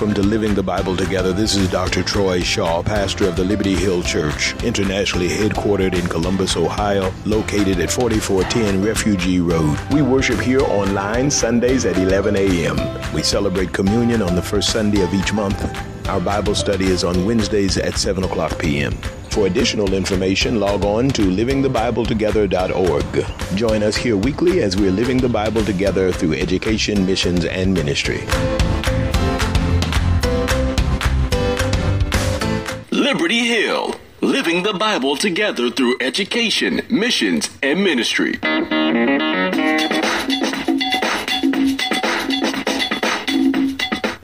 welcome to Living the Bible Together. This is Dr. Troy Shaw, pastor of the Liberty Hill Church, internationally headquartered in Columbus, Ohio, located at 4410 Refugee Road. We worship here online Sundays at 11 a.m. We celebrate communion on the first Sunday of each month. Our Bible study is on Wednesdays at 7 o'clock p.m. For additional information, log on to livingthebibletogether.org. Join us here weekly as we're living the Bible together through education, missions, and ministry. Liberty Hill, living the Bible together through education, missions, and ministry.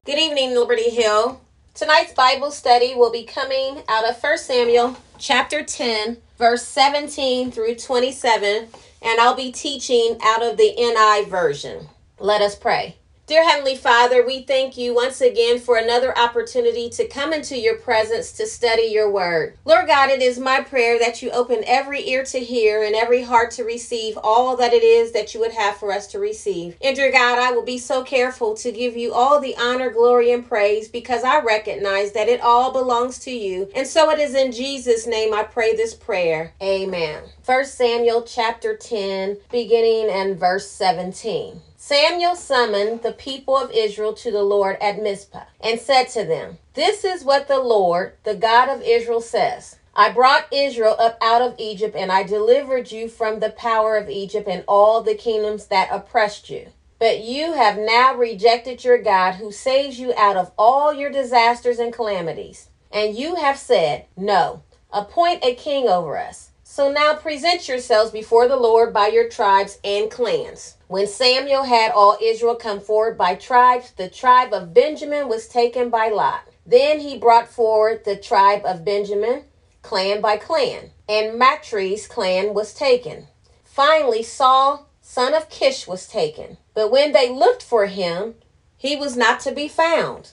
Good evening, Liberty Hill. Tonight's Bible study will be coming out of 1 Samuel chapter 10, verse 17 through 27, and I'll be teaching out of the NI version. Let us pray. Dear Heavenly Father, we thank you once again for another opportunity to come into your presence to study your word. Lord God, it is my prayer that you open every ear to hear and every heart to receive all that it is that you would have for us to receive. And dear God, I will be so careful to give you all the honor, glory, and praise because I recognize that it all belongs to you. And so it is in Jesus' name I pray this prayer. Amen. 1 Samuel chapter 10, beginning and verse 17. Samuel summoned the people of Israel to the Lord at Mizpah and said to them, This is what the Lord, the God of Israel, says. I brought Israel up out of Egypt, and I delivered you from the power of Egypt and all the kingdoms that oppressed you. But you have now rejected your God who saves you out of all your disasters and calamities. And you have said, No, appoint a king over us. So now present yourselves before the Lord by your tribes and clans. When Samuel had all Israel come forward by tribes, the tribe of Benjamin was taken by Lot. Then he brought forward the tribe of Benjamin, clan by clan, and Matri's clan was taken. Finally, Saul, son of Kish, was taken. But when they looked for him, he was not to be found.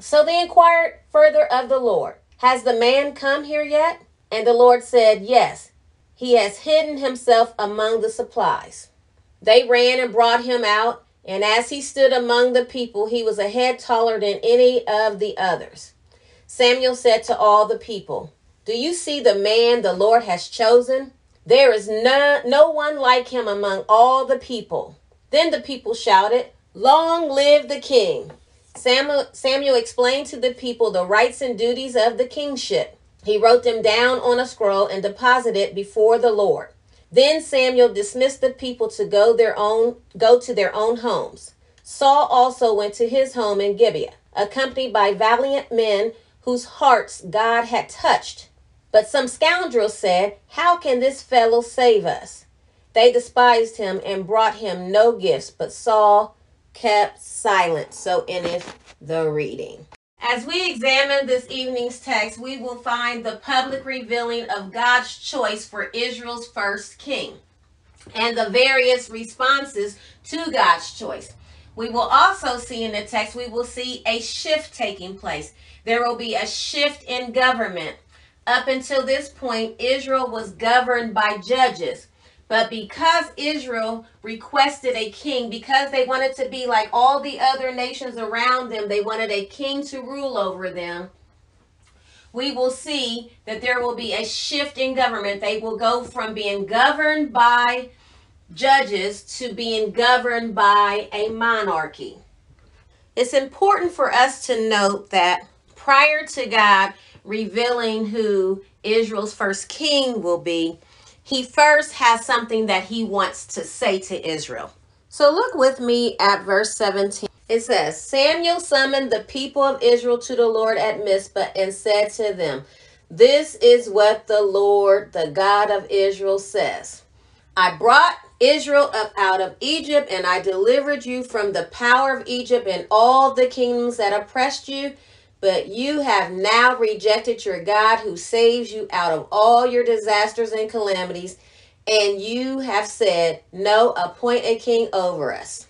So they inquired further of the Lord, Has the man come here yet? And the Lord said, Yes, he has hidden himself among the supplies. They ran and brought him out, and as he stood among the people, he was a head taller than any of the others. Samuel said to all the people, Do you see the man the Lord has chosen? There is no, no one like him among all the people. Then the people shouted, Long live the king! Samuel, Samuel explained to the people the rights and duties of the kingship. He wrote them down on a scroll and deposited it before the Lord. Then Samuel dismissed the people to go their own go to their own homes. Saul also went to his home in Gibeah, accompanied by valiant men whose hearts God had touched. But some scoundrels said, How can this fellow save us? They despised him and brought him no gifts, but Saul kept silent. So endeth the reading. As we examine this evening's text, we will find the public revealing of God's choice for Israel's first king and the various responses to God's choice. We will also see in the text, we will see a shift taking place. There will be a shift in government. Up until this point, Israel was governed by judges. But because Israel requested a king, because they wanted to be like all the other nations around them, they wanted a king to rule over them. We will see that there will be a shift in government. They will go from being governed by judges to being governed by a monarchy. It's important for us to note that prior to God revealing who Israel's first king will be, he first has something that he wants to say to Israel. So look with me at verse 17. It says, Samuel summoned the people of Israel to the Lord at Mizpah and said to them, This is what the Lord, the God of Israel, says. I brought Israel up out of Egypt, and I delivered you from the power of Egypt and all the kingdoms that oppressed you but you have now rejected your God who saves you out of all your disasters and calamities, and you have said, No, appoint a king over us.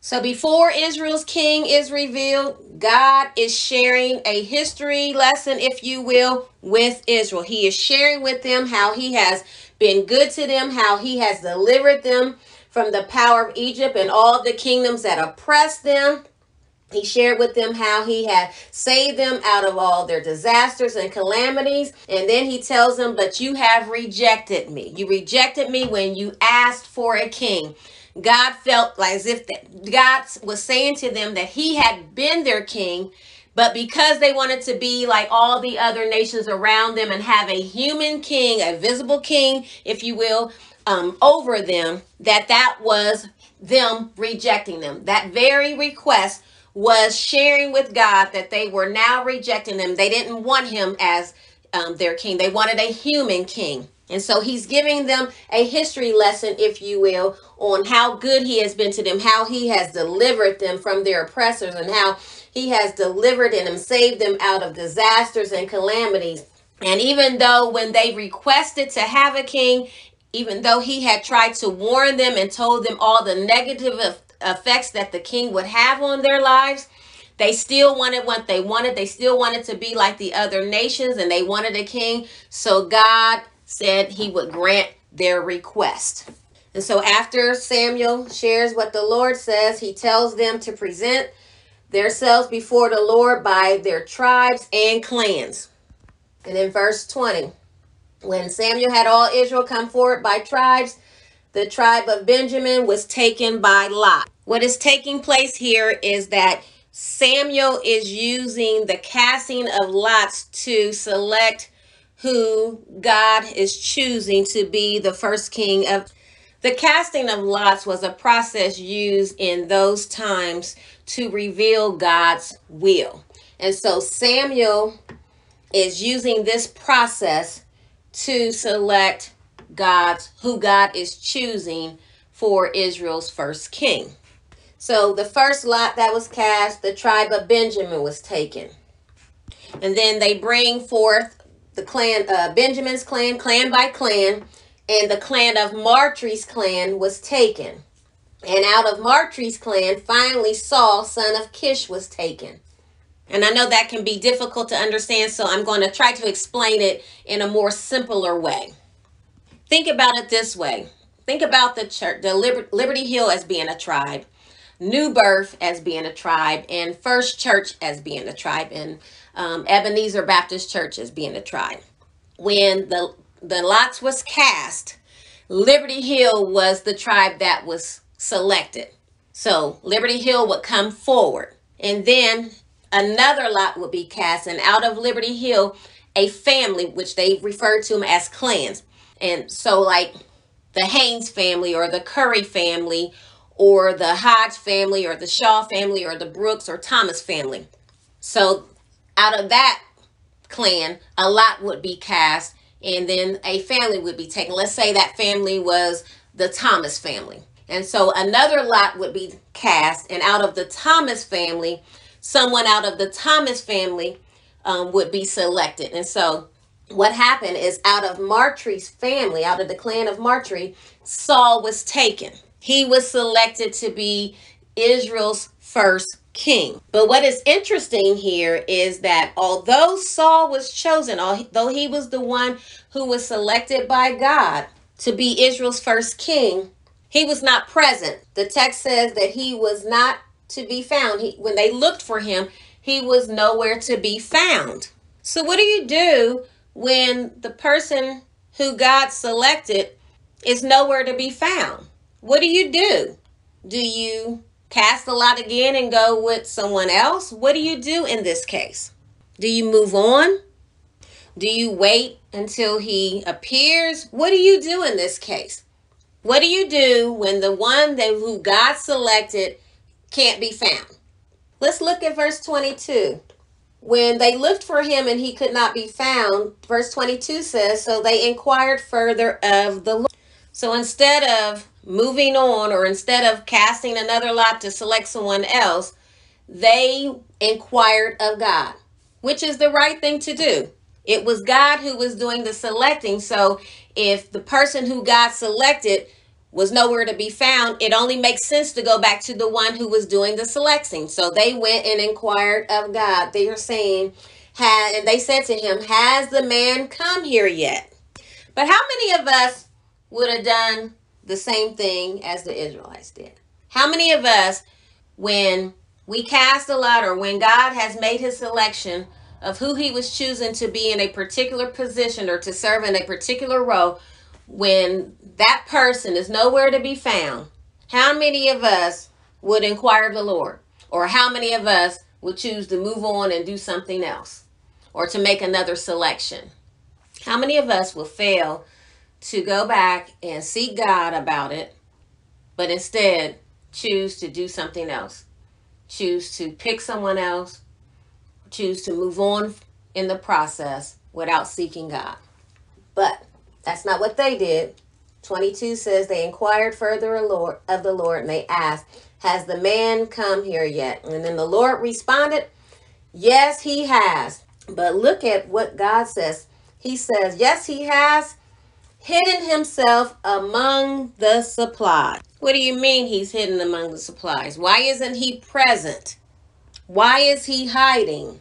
So before Israel's king is revealed, God is sharing a history lesson, if you will, with Israel. He is sharing with them how he has been good to them, how he has delivered them from the power of Egypt and all the kingdoms that oppressed them. He shared with them how he had saved them out of all their disasters and calamities. And then he tells them, But you have rejected me. You rejected me when you asked for a king. God felt like as if that God was saying to them that he had been their king, but because they wanted to be like all the other nations around them and have a human king, a visible king, if you will, um, over them, that that was them rejecting them. That very request was sharing with God that they were now rejecting him. They didn't want him as um, their king, they wanted a human king. And so he's giving them a history lesson, if you will, on how good he has been to them, how he has delivered them from their oppressors, and how he has delivered and saved them out of disasters and calamities. And even though when they requested to have a king, even though he had tried to warn them and told them all the negative effects that the king would have on their lives, they still wanted what they wanted. They still wanted to be like the other nations and they wanted a king. So God said he would grant their request. And so after Samuel shares what the Lord says, he tells them to present themselves before the Lord by their tribes and clans. And in verse 20, when Samuel had all Israel come forward by tribes, the tribe of Benjamin was taken by Lot. What is taking place here is that Samuel is using the casting of lots to select who God is choosing to be the first king of. The casting of lots was a process used in those times to reveal God's will. And so Samuel is using this process to select God's who God is choosing for Israel's first king. So the first lot that was cast, the tribe of Benjamin was taken. And then they bring forth the clan, uh, Benjamin's clan, clan by clan, and the clan of Matri's clan was taken. And out of Matri's clan, finally Saul, son of Kish, was taken. And I know that can be difficult to understand, so I'm going to try to explain it in a more simpler way. Think about it this way. Think about the church, the Liber- Liberty Hill as being a tribe, New Birth as being a tribe, and First Church as being a tribe, and um, Ebenezer Baptist Church as being a tribe. When the the lots was cast, Liberty Hill was the tribe that was selected. So Liberty Hill would come forward, and then another lot would be cast, and out of Liberty Hill, a family, which they referred to them as clans. And so, like the Haynes family, or the Curry family, or the Hodge family, or the Shaw family, or the Brooks or Thomas family. So, out of that clan, a lot would be cast, and then a family would be taken. Let's say that family was the Thomas family. And so another lot would be cast, and out of the Thomas family, someone out of the Thomas family um, would be selected. And so what happened is out of Matri's family, out of the clan of Matri, Saul was taken. He was selected to be Israel's first king. But what is interesting here is that although Saul was chosen, although he was the one who was selected by God to be Israel's first king, he was not present. The text says that he was not to be found. He, when they looked for him, he was nowhere to be found. So, what do you do when the person who God selected is nowhere to be found? What do you do? Do you cast the lot again and go with someone else? What do you do in this case? Do you move on? Do you wait until he appears? What do you do in this case? What do you do when the one that who God selected can't be found? Let's look at verse 22. When they looked for him and he could not be found, verse 22 says, So they inquired further of the Lord. So instead of moving on or instead of casting another lot to select someone else, they inquired of God, which is the right thing to do. It was God who was doing the selecting. So if the person who God selected was nowhere to be found, it only makes sense to go back to the one who was doing the selecting. So they went and inquired of God. They are saying, had and they said to him, Has the man come here yet? But how many of us would have done the same thing as the Israelites did? How many of us, when we cast a lot, or when God has made his selection of who he was choosing to be in a particular position or to serve in a particular role, when that person is nowhere to be found, how many of us would inquire of the Lord? Or how many of us would choose to move on and do something else? Or to make another selection? How many of us will fail to go back and seek God about it, but instead choose to do something else? Choose to pick someone else, choose to move on in the process without seeking God. But that's not what they did. 22 says they inquired further of the Lord and they asked, Has the man come here yet? And then the Lord responded, Yes, he has. But look at what God says. He says, Yes, he has hidden himself among the supplies. What do you mean he's hidden among the supplies? Why isn't he present? Why is he hiding?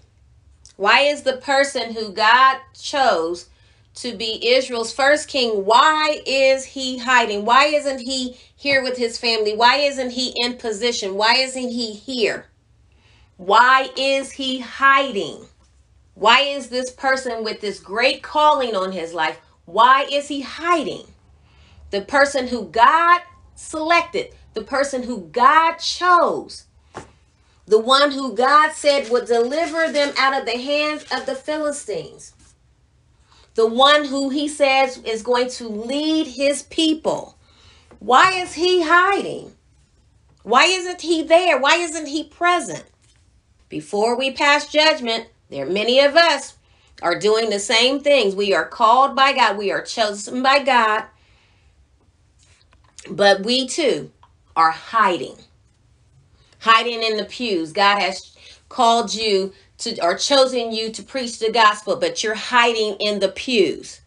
Why is the person who God chose to be Israel's first king, why is he hiding? Why isn't he here with his family? Why isn't he in position? Why isn't he here? Why is he hiding? Why is this person with this great calling on his life? Why is he hiding? The person who God selected, the person who God chose, the one who God said would deliver them out of the hands of the Philistines the one who he says is going to lead his people. Why is he hiding? Why isn't he there? Why isn't he present? Before we pass judgment, there are many of us are doing the same things. We are called by God, we are chosen by God, but we too are hiding. Hiding in the pews. God has called you to or chosen you to preach the gospel, but you're hiding in the pews.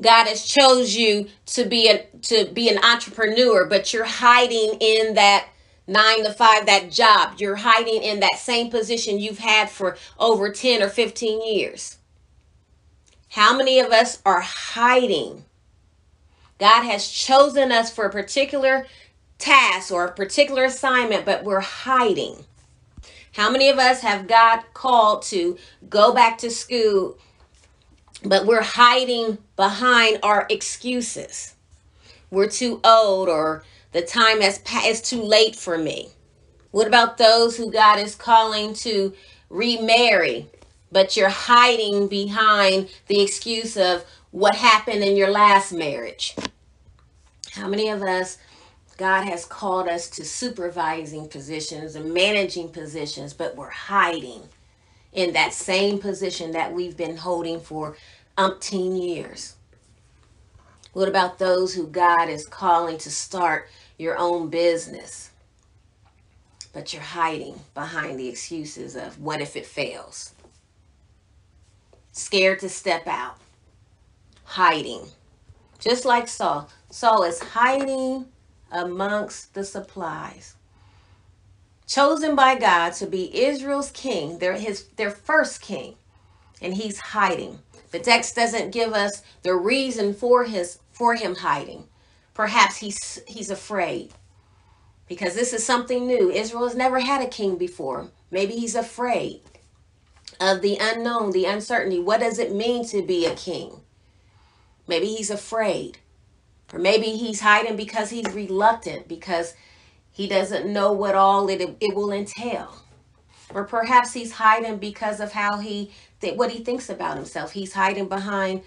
God has chose you to be a to be an entrepreneur, but you're hiding in that nine to five, that job. You're hiding in that same position you've had for over 10 or 15 years. How many of us are hiding? God has chosen us for a particular task or a particular assignment, but we're hiding. How many of us have God called to go back to school, but we're hiding behind our excuses? We're too old, or the time has passed, too late for me. What about those who God is calling to remarry, but you're hiding behind the excuse of what happened in your last marriage? How many of us God has called us to supervising positions and managing positions, but we're hiding in that same position that we've been holding for umpteen years. What about those who God is calling to start your own business? But you're hiding behind the excuses of what if it fails? Scared to step out, hiding. Just like Saul. Saul is hiding amongst the supplies. Chosen by God to be Israel's king, their his their first king, and he's hiding. The text doesn't give us the reason for his for him hiding. Perhaps he's he's afraid. Because this is something new. Israel has never had a king before. Maybe he's afraid of the unknown, the uncertainty. What does it mean to be a king? Maybe he's afraid. Or maybe he's hiding because he's reluctant, because he doesn't know what all it, it will entail. Or perhaps he's hiding because of how he, th- what he thinks about himself. He's hiding behind,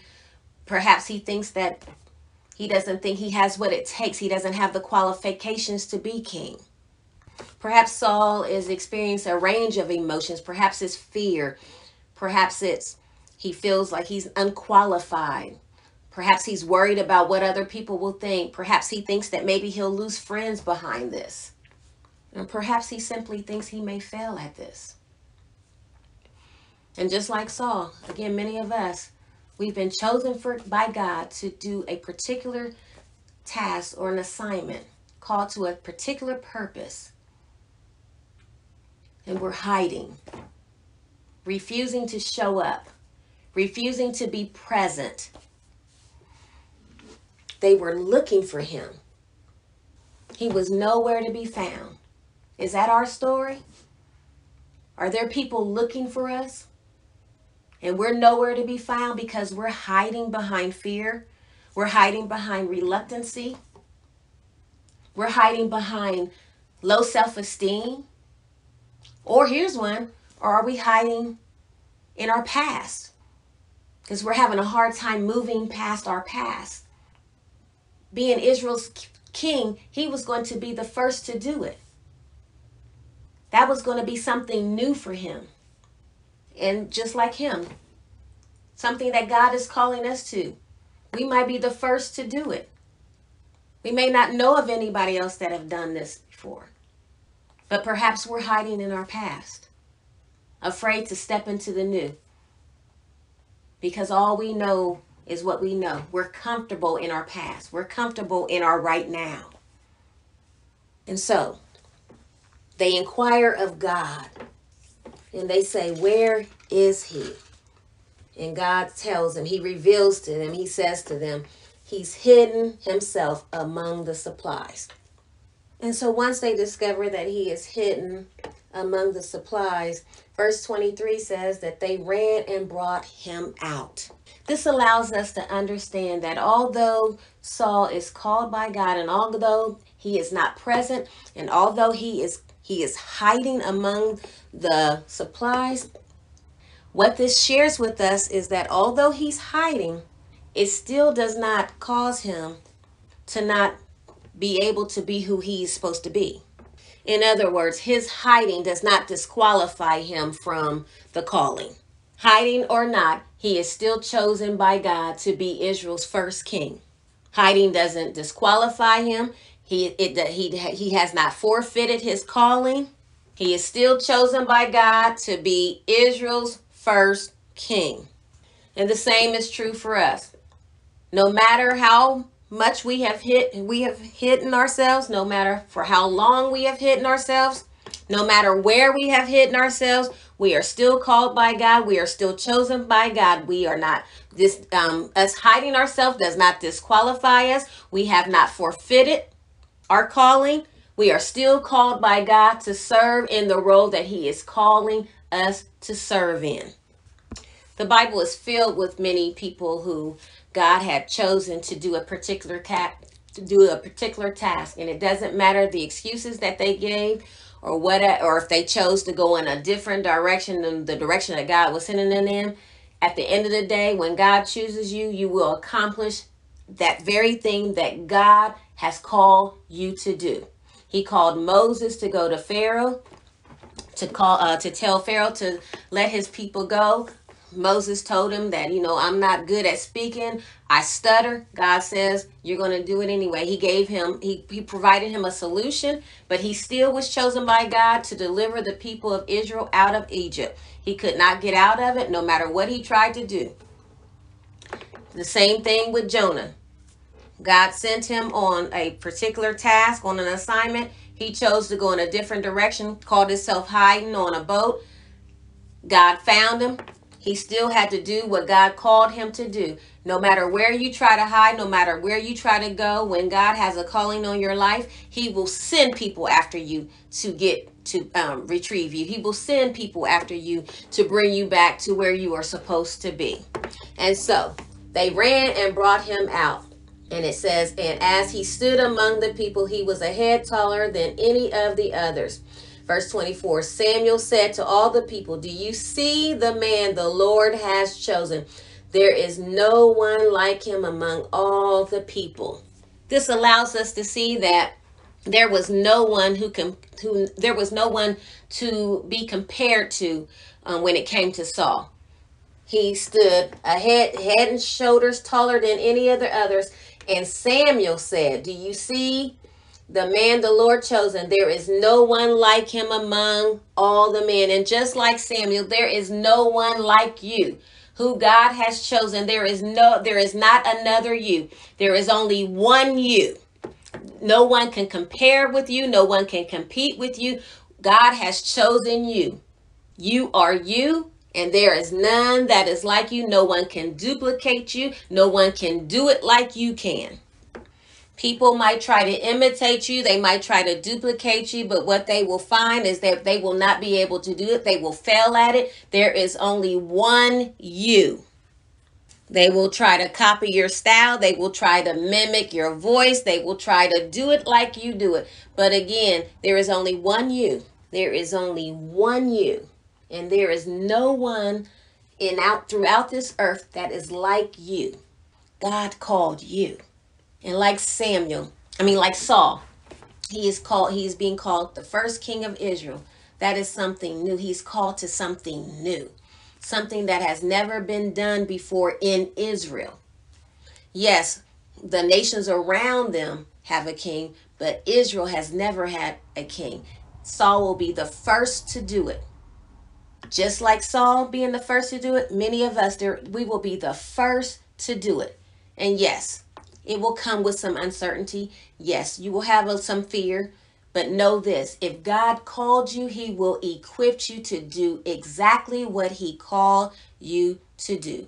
perhaps he thinks that he doesn't think he has what it takes. He doesn't have the qualifications to be king. Perhaps Saul is experiencing a range of emotions. Perhaps it's fear. Perhaps it's he feels like he's unqualified. Perhaps he's worried about what other people will think. Perhaps he thinks that maybe he'll lose friends behind this. And perhaps he simply thinks he may fail at this. And just like Saul, again, many of us, we've been chosen for by God to do a particular task or an assignment, called to a particular purpose. And we're hiding, refusing to show up, refusing to be present they were looking for him. He was nowhere to be found. Is that our story? Are there people looking for us? And we're nowhere to be found because we're hiding behind fear. We're hiding behind reluctancy. We're hiding behind low self esteem. Or here's one, or are we hiding in our past? Because we're having a hard time moving past our past. Being Israel's king, he was going to be the first to do it. That was going to be something new for him. And just like him, something that God is calling us to. We might be the first to do it. We may not know of anybody else that have done this before. But perhaps we're hiding in our past, afraid to step into the new. Because all we know is what we know. We're comfortable in our past. We're comfortable in our right now. And so, they inquire of God and they say, Where is he? And God tells them, He reveals to them, He says to them, He's hidden Himself among the supplies. And so once they discover that He is hidden among the supplies, verse 23 says that they ran and brought Him out. This allows us to understand that although Saul is called by God and although he is not present and although he is he is hiding among the supplies. What this shares with us is that although he's hiding, it still does not cause him to not be able to be who he's supposed to be. In other words, his hiding does not disqualify him from the calling. Hiding or not, he is still chosen by God to be Israel's first king. Hiding doesn't disqualify him. He it he he has not forfeited his calling. He is still chosen by God to be Israel's first king. And the same is true for us. No matter how much we have hit we have hidden ourselves, no matter for how long we have hidden ourselves, no matter where we have hidden ourselves, we are still called by God. We are still chosen by God. We are not this um us hiding ourselves does not disqualify us. We have not forfeited our calling, we are still called by God to serve in the role that He is calling us to serve in. The Bible is filled with many people who God had chosen to do a particular task to do a particular task and it doesn't matter the excuses that they gave or what or if they chose to go in a different direction than the direction that God was sending them in at the end of the day when God chooses you you will accomplish that very thing that God has called you to do. He called Moses to go to Pharaoh to call uh, to tell Pharaoh to let his people go. Moses told him that, you know, I'm not good at speaking. I stutter. God says, you're going to do it anyway. He gave him, he, he provided him a solution, but he still was chosen by God to deliver the people of Israel out of Egypt. He could not get out of it no matter what he tried to do. The same thing with Jonah. God sent him on a particular task, on an assignment. He chose to go in a different direction, called himself hiding on a boat. God found him. He still had to do what God called him to do. No matter where you try to hide, no matter where you try to go, when God has a calling on your life, He will send people after you to get to um, retrieve you. He will send people after you to bring you back to where you are supposed to be. And so they ran and brought him out. And it says, And as he stood among the people, he was a head taller than any of the others. Verse 24 Samuel said to all the people, Do you see the man the Lord has chosen? There is no one like him among all the people. This allows us to see that there was no one who can who there was no one to be compared to um, when it came to Saul. He stood a head, head and shoulders taller than any of the others and Samuel said, Do you see the man the Lord chosen? There is no one like him among all the men. And just like Samuel, there is no one like you who God has chosen. There is no, there is not another you. There is only one you. No one can compare with you. No one can compete with you. God has chosen you. You are you and there is none that is like you. No one can duplicate you. No one can do it like you can. People might try to imitate you, they might try to duplicate you, but what they will find is that they will not be able to do it. They will fail at it. There is only one you. They will try to copy your style. They will try to mimic your voice. They will try to do it like you do it. But again, there is only one you. There is only one you. And there is no one in out throughout this earth that is like you. God called you. And like Samuel, I mean, like Saul, he is called, he is being called the first king of Israel. That is something new. He's called to something new, something that has never been done before in Israel. Yes, the nations around them have a king, but Israel has never had a king. Saul will be the first to do it. Just like Saul being the first to do it, many of us there we will be the first to do it. And yes, it will come with some uncertainty. Yes, you will have uh, some fear, but know this if God called you, He will equip you to do exactly what He called you to do.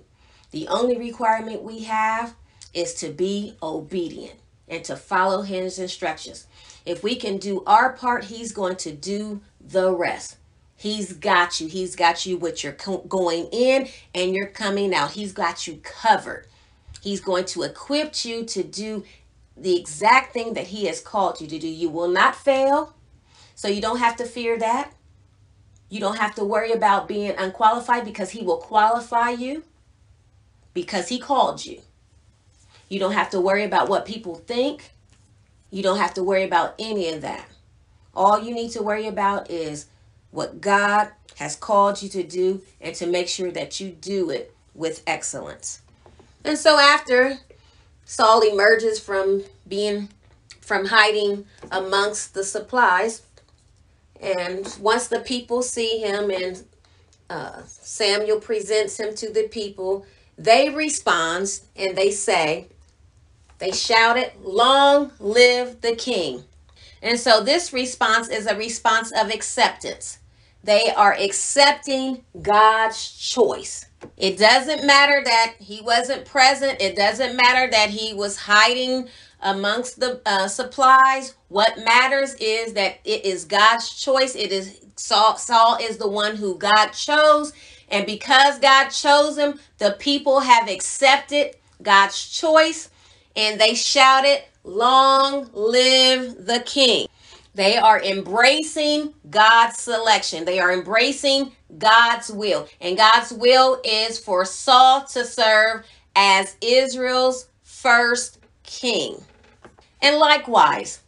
The only requirement we have is to be obedient and to follow His instructions. If we can do our part, He's going to do the rest. He's got you. He's got you with your going in and you're coming out. He's got you covered. He's going to equip you to do the exact thing that He has called you to do. You will not fail, so you don't have to fear that. You don't have to worry about being unqualified because He will qualify you because He called you. You don't have to worry about what people think. You don't have to worry about any of that. All you need to worry about is what God has called you to do and to make sure that you do it with excellence. And so after Saul emerges from being from hiding amongst the supplies, and once the people see him and uh, Samuel presents him to the people, they respond and they say, they shouted, Long live the king. And so this response is a response of acceptance. They are accepting God's choice. It doesn't matter that he wasn't present. It doesn't matter that he was hiding amongst the uh, supplies. What matters is that it is God's choice. It is Saul, Saul is the one who God chose. And because God chose him, the people have accepted God's choice and they shouted, Long live the king. They are embracing God's selection. They are embracing God's will. And God's will is for Saul to serve as Israel's first king. And likewise,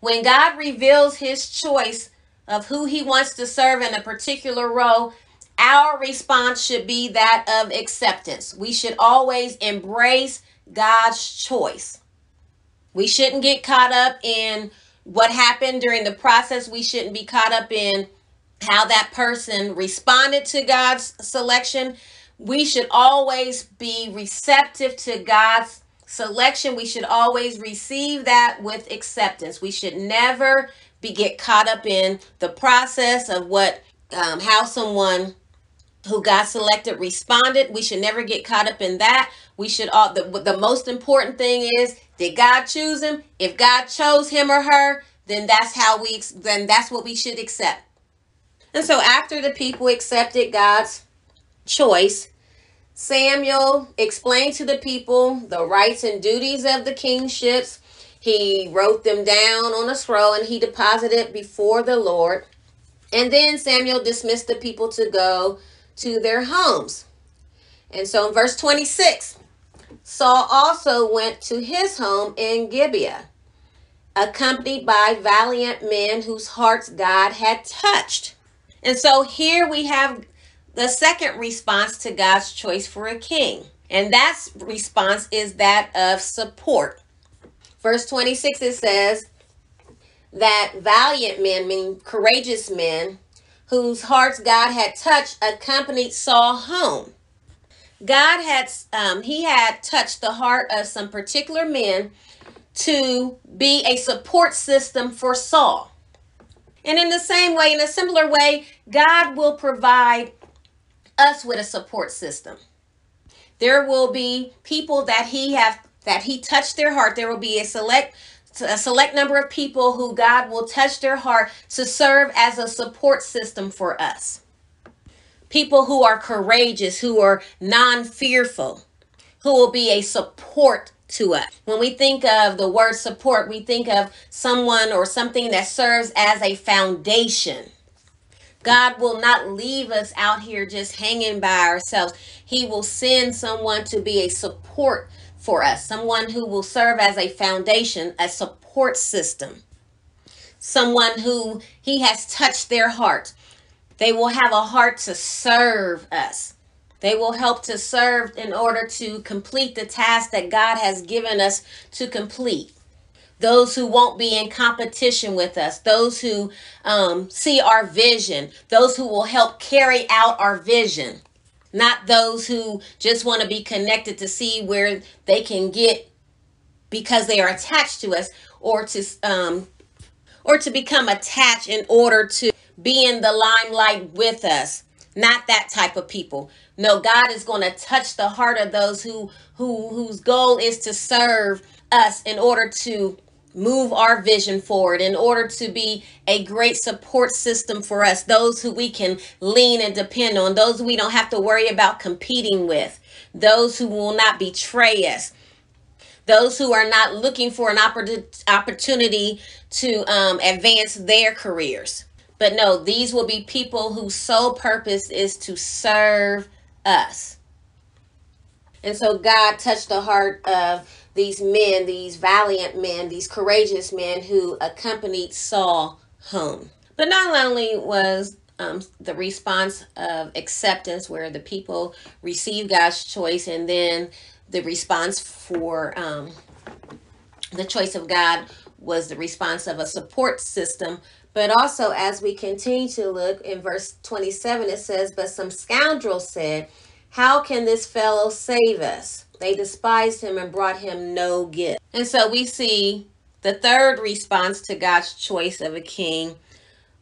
when God reveals his choice of who he wants to serve in a particular role, our response should be that of acceptance. We should always embrace God's choice. We shouldn't get caught up in what happened during the process. We shouldn't be caught up in how that person responded to God's selection. We should always be receptive to God's selection. We should always receive that with acceptance. We should never be get caught up in the process of what um, how someone who got selected responded. We should never get caught up in that. We should all the the most important thing is did God choose him? If God chose him or her, then that's how we then that's what we should accept. And so after the people accepted God's choice, Samuel explained to the people the rights and duties of the kingships. He wrote them down on a scroll and he deposited it before the Lord. And then Samuel dismissed the people to go to their homes. And so in verse 26, Saul also went to his home in Gibeah, accompanied by valiant men whose hearts God had touched. And so here we have the second response to God's choice for a king. And that response is that of support. Verse 26 it says that valiant men, meaning courageous men, whose hearts God had touched, accompanied Saul home. God had um, he had touched the heart of some particular men to be a support system for Saul. And in the same way, in a similar way, God will provide us with a support system. There will be people that he have that he touched their heart. There will be a select a select number of people who God will touch their heart to serve as a support system for us. People who are courageous, who are non-fearful, who will be a support to us. When we think of the word support, we think of someone or something that serves as a foundation. God will not leave us out here just hanging by ourselves. He will send someone to be a support for us, someone who will serve as a foundation, a support system, someone who He has touched their heart. They will have a heart to serve us. They will help to serve in order to complete the task that God has given us to complete. Those who won't be in competition with us, those who um, see our vision, those who will help carry out our vision, not those who just want to be connected to see where they can get because they are attached to us or to um, or to become attached in order to be in the limelight with us not that type of people. No god is going to touch the heart of those who who whose goal is to serve us in order to move our vision forward in order to be a great support system for us those who we can lean and depend on those we don't have to worry about competing with those who will not betray us those who are not looking for an opportunity to um, advance their careers but no, these will be people whose sole purpose is to serve us. And so God touched the heart of these men, these valiant men, these courageous men who accompanied Saul home. But not only was um, the response of acceptance, where the people received God's choice, and then the response for um, the choice of God was the response of a support system but also, as we continue to look in verse 27, it says, But some scoundrels said, How can this fellow save us? They despised him and brought him no gift. And so we see the third response to God's choice of a king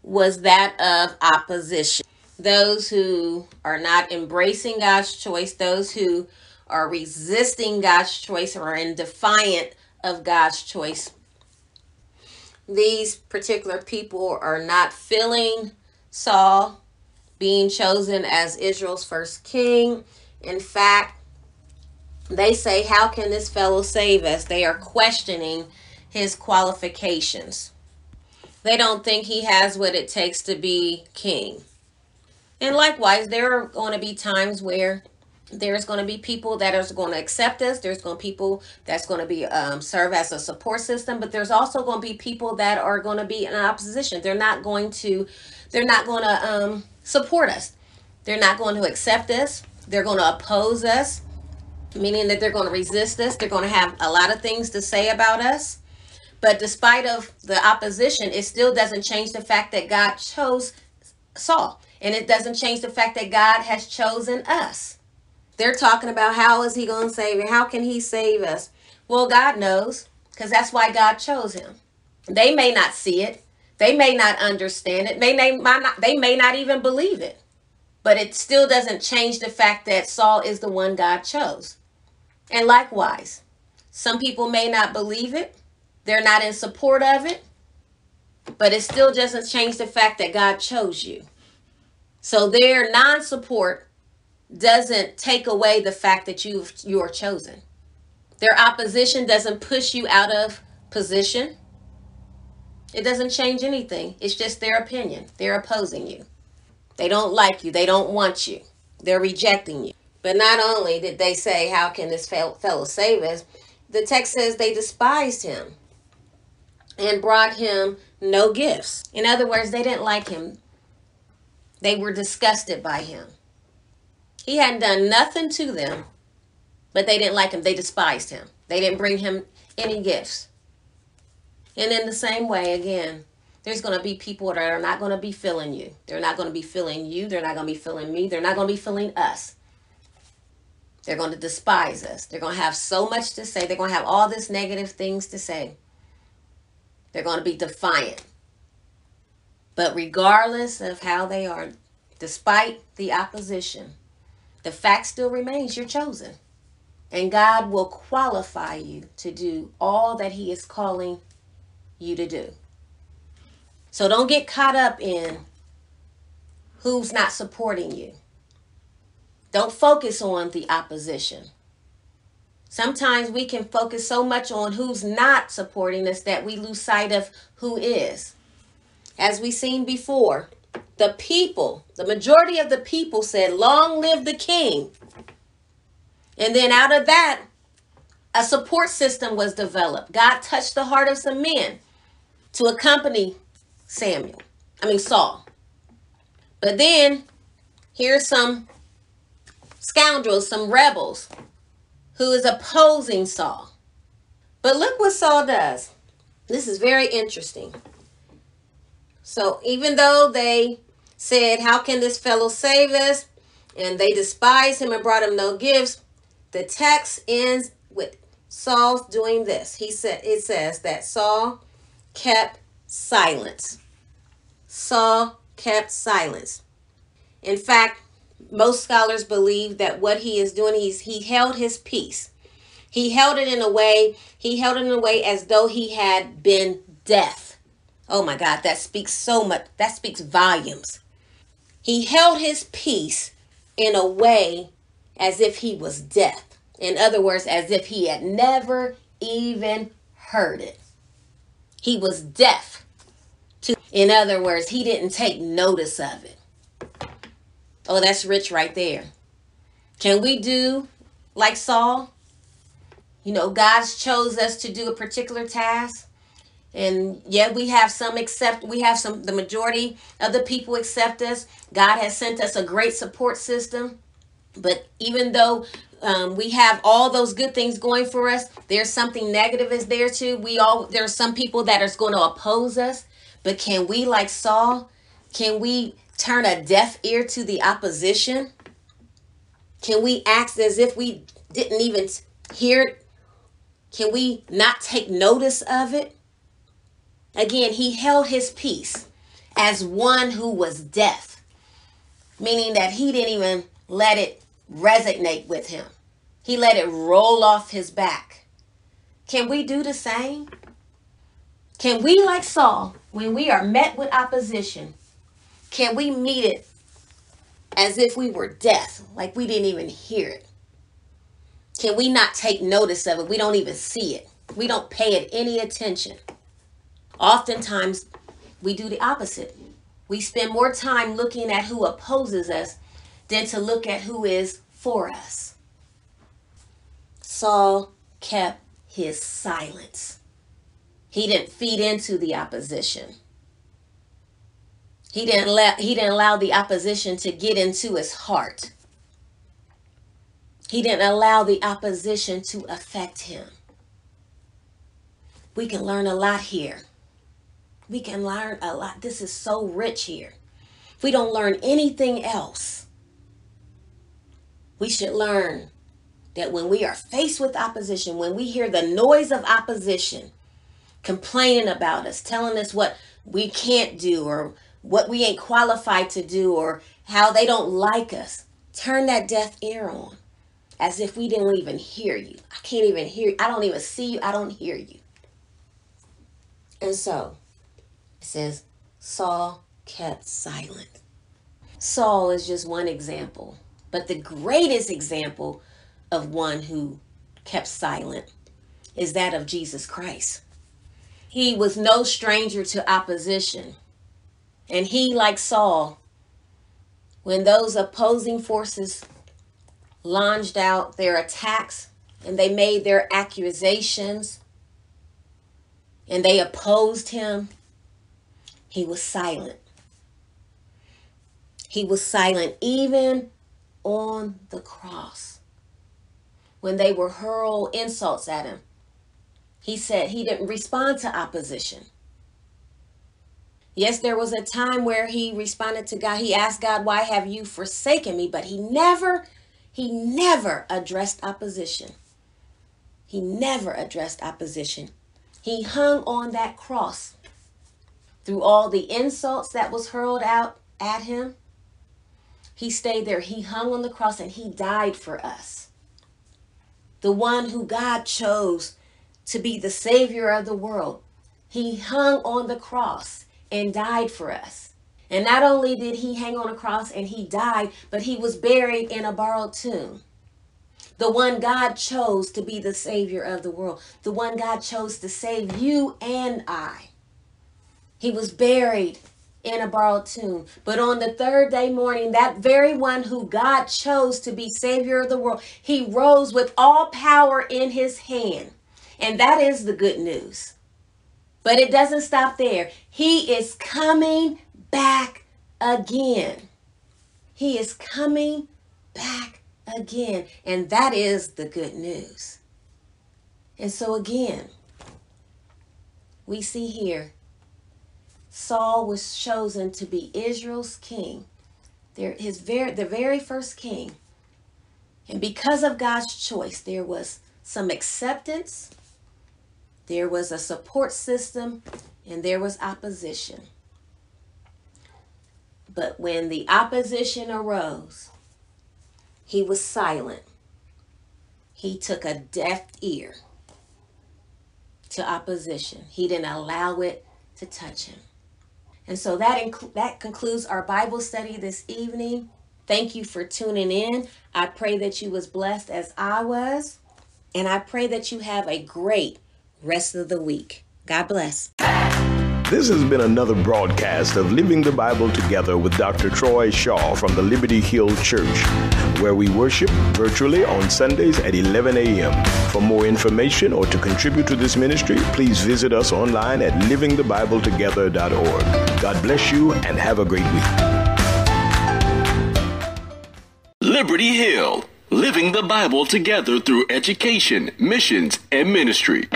was that of opposition. Those who are not embracing God's choice, those who are resisting God's choice or are in defiant of God's choice these particular people are not feeling Saul being chosen as Israel's first king. In fact, they say, How can this fellow save us? They are questioning his qualifications. They don't think he has what it takes to be king. And likewise, there are going to be times where there's going to be people that are going to accept us there's going to be people that's going to be um, serve as a support system but there's also going to be people that are going to be in opposition. They're not going to they're not going to um, support us. They're not going to accept us they're going to oppose us meaning that they're going to resist us. They're going to have a lot of things to say about us. But despite of the opposition it still doesn't change the fact that god chose saul and it doesn't change the fact that god has chosen us they're talking about how is he going to save me? How can he save us? Well, God knows because that's why God chose him. They may not see it. They may not understand it. They may, not, they may not even believe it. But it still doesn't change the fact that Saul is the one God chose. And likewise, some people may not believe it. They're not in support of it. But it still doesn't change the fact that God chose you. So their non support doesn't take away the fact that you you are chosen. Their opposition doesn't push you out of position. It doesn't change anything. It's just their opinion. They're opposing you. They don't like you. They don't want you. They're rejecting you. But not only did they say, How can this fellow save us? The text says they despised him and brought him no gifts. In other words, they didn't like him, they were disgusted by him. He hadn't done nothing to them, but they didn't like him. They despised him. They didn't bring him any gifts. And in the same way, again, there's going to be people that are not going to be feeling you. They're not going to be feeling you. They're not going to be feeling me. They're not going to be feeling us. They're going to despise us. They're going to have so much to say. They're going to have all this negative things to say. They're going to be defiant. But regardless of how they are, despite the opposition, the fact still remains you're chosen. And God will qualify you to do all that He is calling you to do. So don't get caught up in who's not supporting you. Don't focus on the opposition. Sometimes we can focus so much on who's not supporting us that we lose sight of who is. As we've seen before, the people, the majority of the people said, Long live the king. And then out of that, a support system was developed. God touched the heart of some men to accompany Samuel, I mean, Saul. But then here's some scoundrels, some rebels who is opposing Saul. But look what Saul does. This is very interesting. So even though they said, How can this fellow save us? And they despised him and brought him no gifts. The text ends with Saul doing this. He said it says that Saul kept silence. Saul kept silence. In fact, most scholars believe that what he is doing, he's he held his peace. He held it in a way, he held it in a way as though he had been deaf. Oh my God, that speaks so much, that speaks volumes. He held his peace in a way as if he was deaf. In other words, as if he had never even heard it. He was deaf. To, in other words, he didn't take notice of it. Oh, that's rich right there. Can we do like Saul? You know, God's chose us to do a particular task. And yet we have some accept, we have some, the majority of the people accept us. God has sent us a great support system. But even though um, we have all those good things going for us, there's something negative is there too. We all, there's some people that are going to oppose us. But can we, like Saul, can we turn a deaf ear to the opposition? Can we act as if we didn't even hear it? Can we not take notice of it? Again, he held his peace as one who was deaf, meaning that he didn't even let it resonate with him. He let it roll off his back. Can we do the same? Can we, like Saul, when we are met with opposition, can we meet it as if we were deaf, like we didn't even hear it? Can we not take notice of it? We don't even see it. We don't pay it any attention. Oftentimes, we do the opposite. We spend more time looking at who opposes us than to look at who is for us. Saul kept his silence. He didn't feed into the opposition. He didn't let he didn't allow the opposition to get into his heart. He didn't allow the opposition to affect him. We can learn a lot here. We can learn a lot. This is so rich here. If we don't learn anything else, we should learn that when we are faced with opposition, when we hear the noise of opposition complaining about us, telling us what we can't do or what we ain't qualified to do or how they don't like us. Turn that deaf ear on as if we didn't even hear you. I can't even hear you. I don't even see you. I don't hear you. And so says, Saul kept silent. Saul is just one example, but the greatest example of one who kept silent is that of Jesus Christ. He was no stranger to opposition. And he, like Saul, when those opposing forces launched out their attacks and they made their accusations and they opposed him, he was silent. He was silent even on the cross. When they were hurl insults at him, he said he didn't respond to opposition. Yes, there was a time where he responded to God. He asked God, Why have you forsaken me? But he never, he never addressed opposition. He never addressed opposition. He hung on that cross through all the insults that was hurled out at him. He stayed there. He hung on the cross and he died for us. the one who God chose to be the Savior of the world. He hung on the cross and died for us. And not only did he hang on a cross and he died, but he was buried in a borrowed tomb. The one God chose to be the Savior of the world. The one God chose to save you and I. He was buried in a borrowed tomb. But on the third day morning, that very one who God chose to be Savior of the world, he rose with all power in his hand. And that is the good news. But it doesn't stop there. He is coming back again. He is coming back again. And that is the good news. And so, again, we see here Saul was chosen to be Israel's king, there, his very, the very first king. And because of God's choice, there was some acceptance, there was a support system, and there was opposition. But when the opposition arose, he was silent. He took a deaf ear to opposition. He didn't allow it to touch him. And so that inc- that concludes our Bible study this evening. Thank you for tuning in. I pray that you was blessed as I was, and I pray that you have a great rest of the week. God bless. This has been another broadcast of Living the Bible Together with Dr. Troy Shaw from the Liberty Hill Church, where we worship virtually on Sundays at 11 a.m. For more information or to contribute to this ministry, please visit us online at livingthebibletogether.org. God bless you and have a great week. Liberty Hill, living the Bible together through education, missions, and ministry.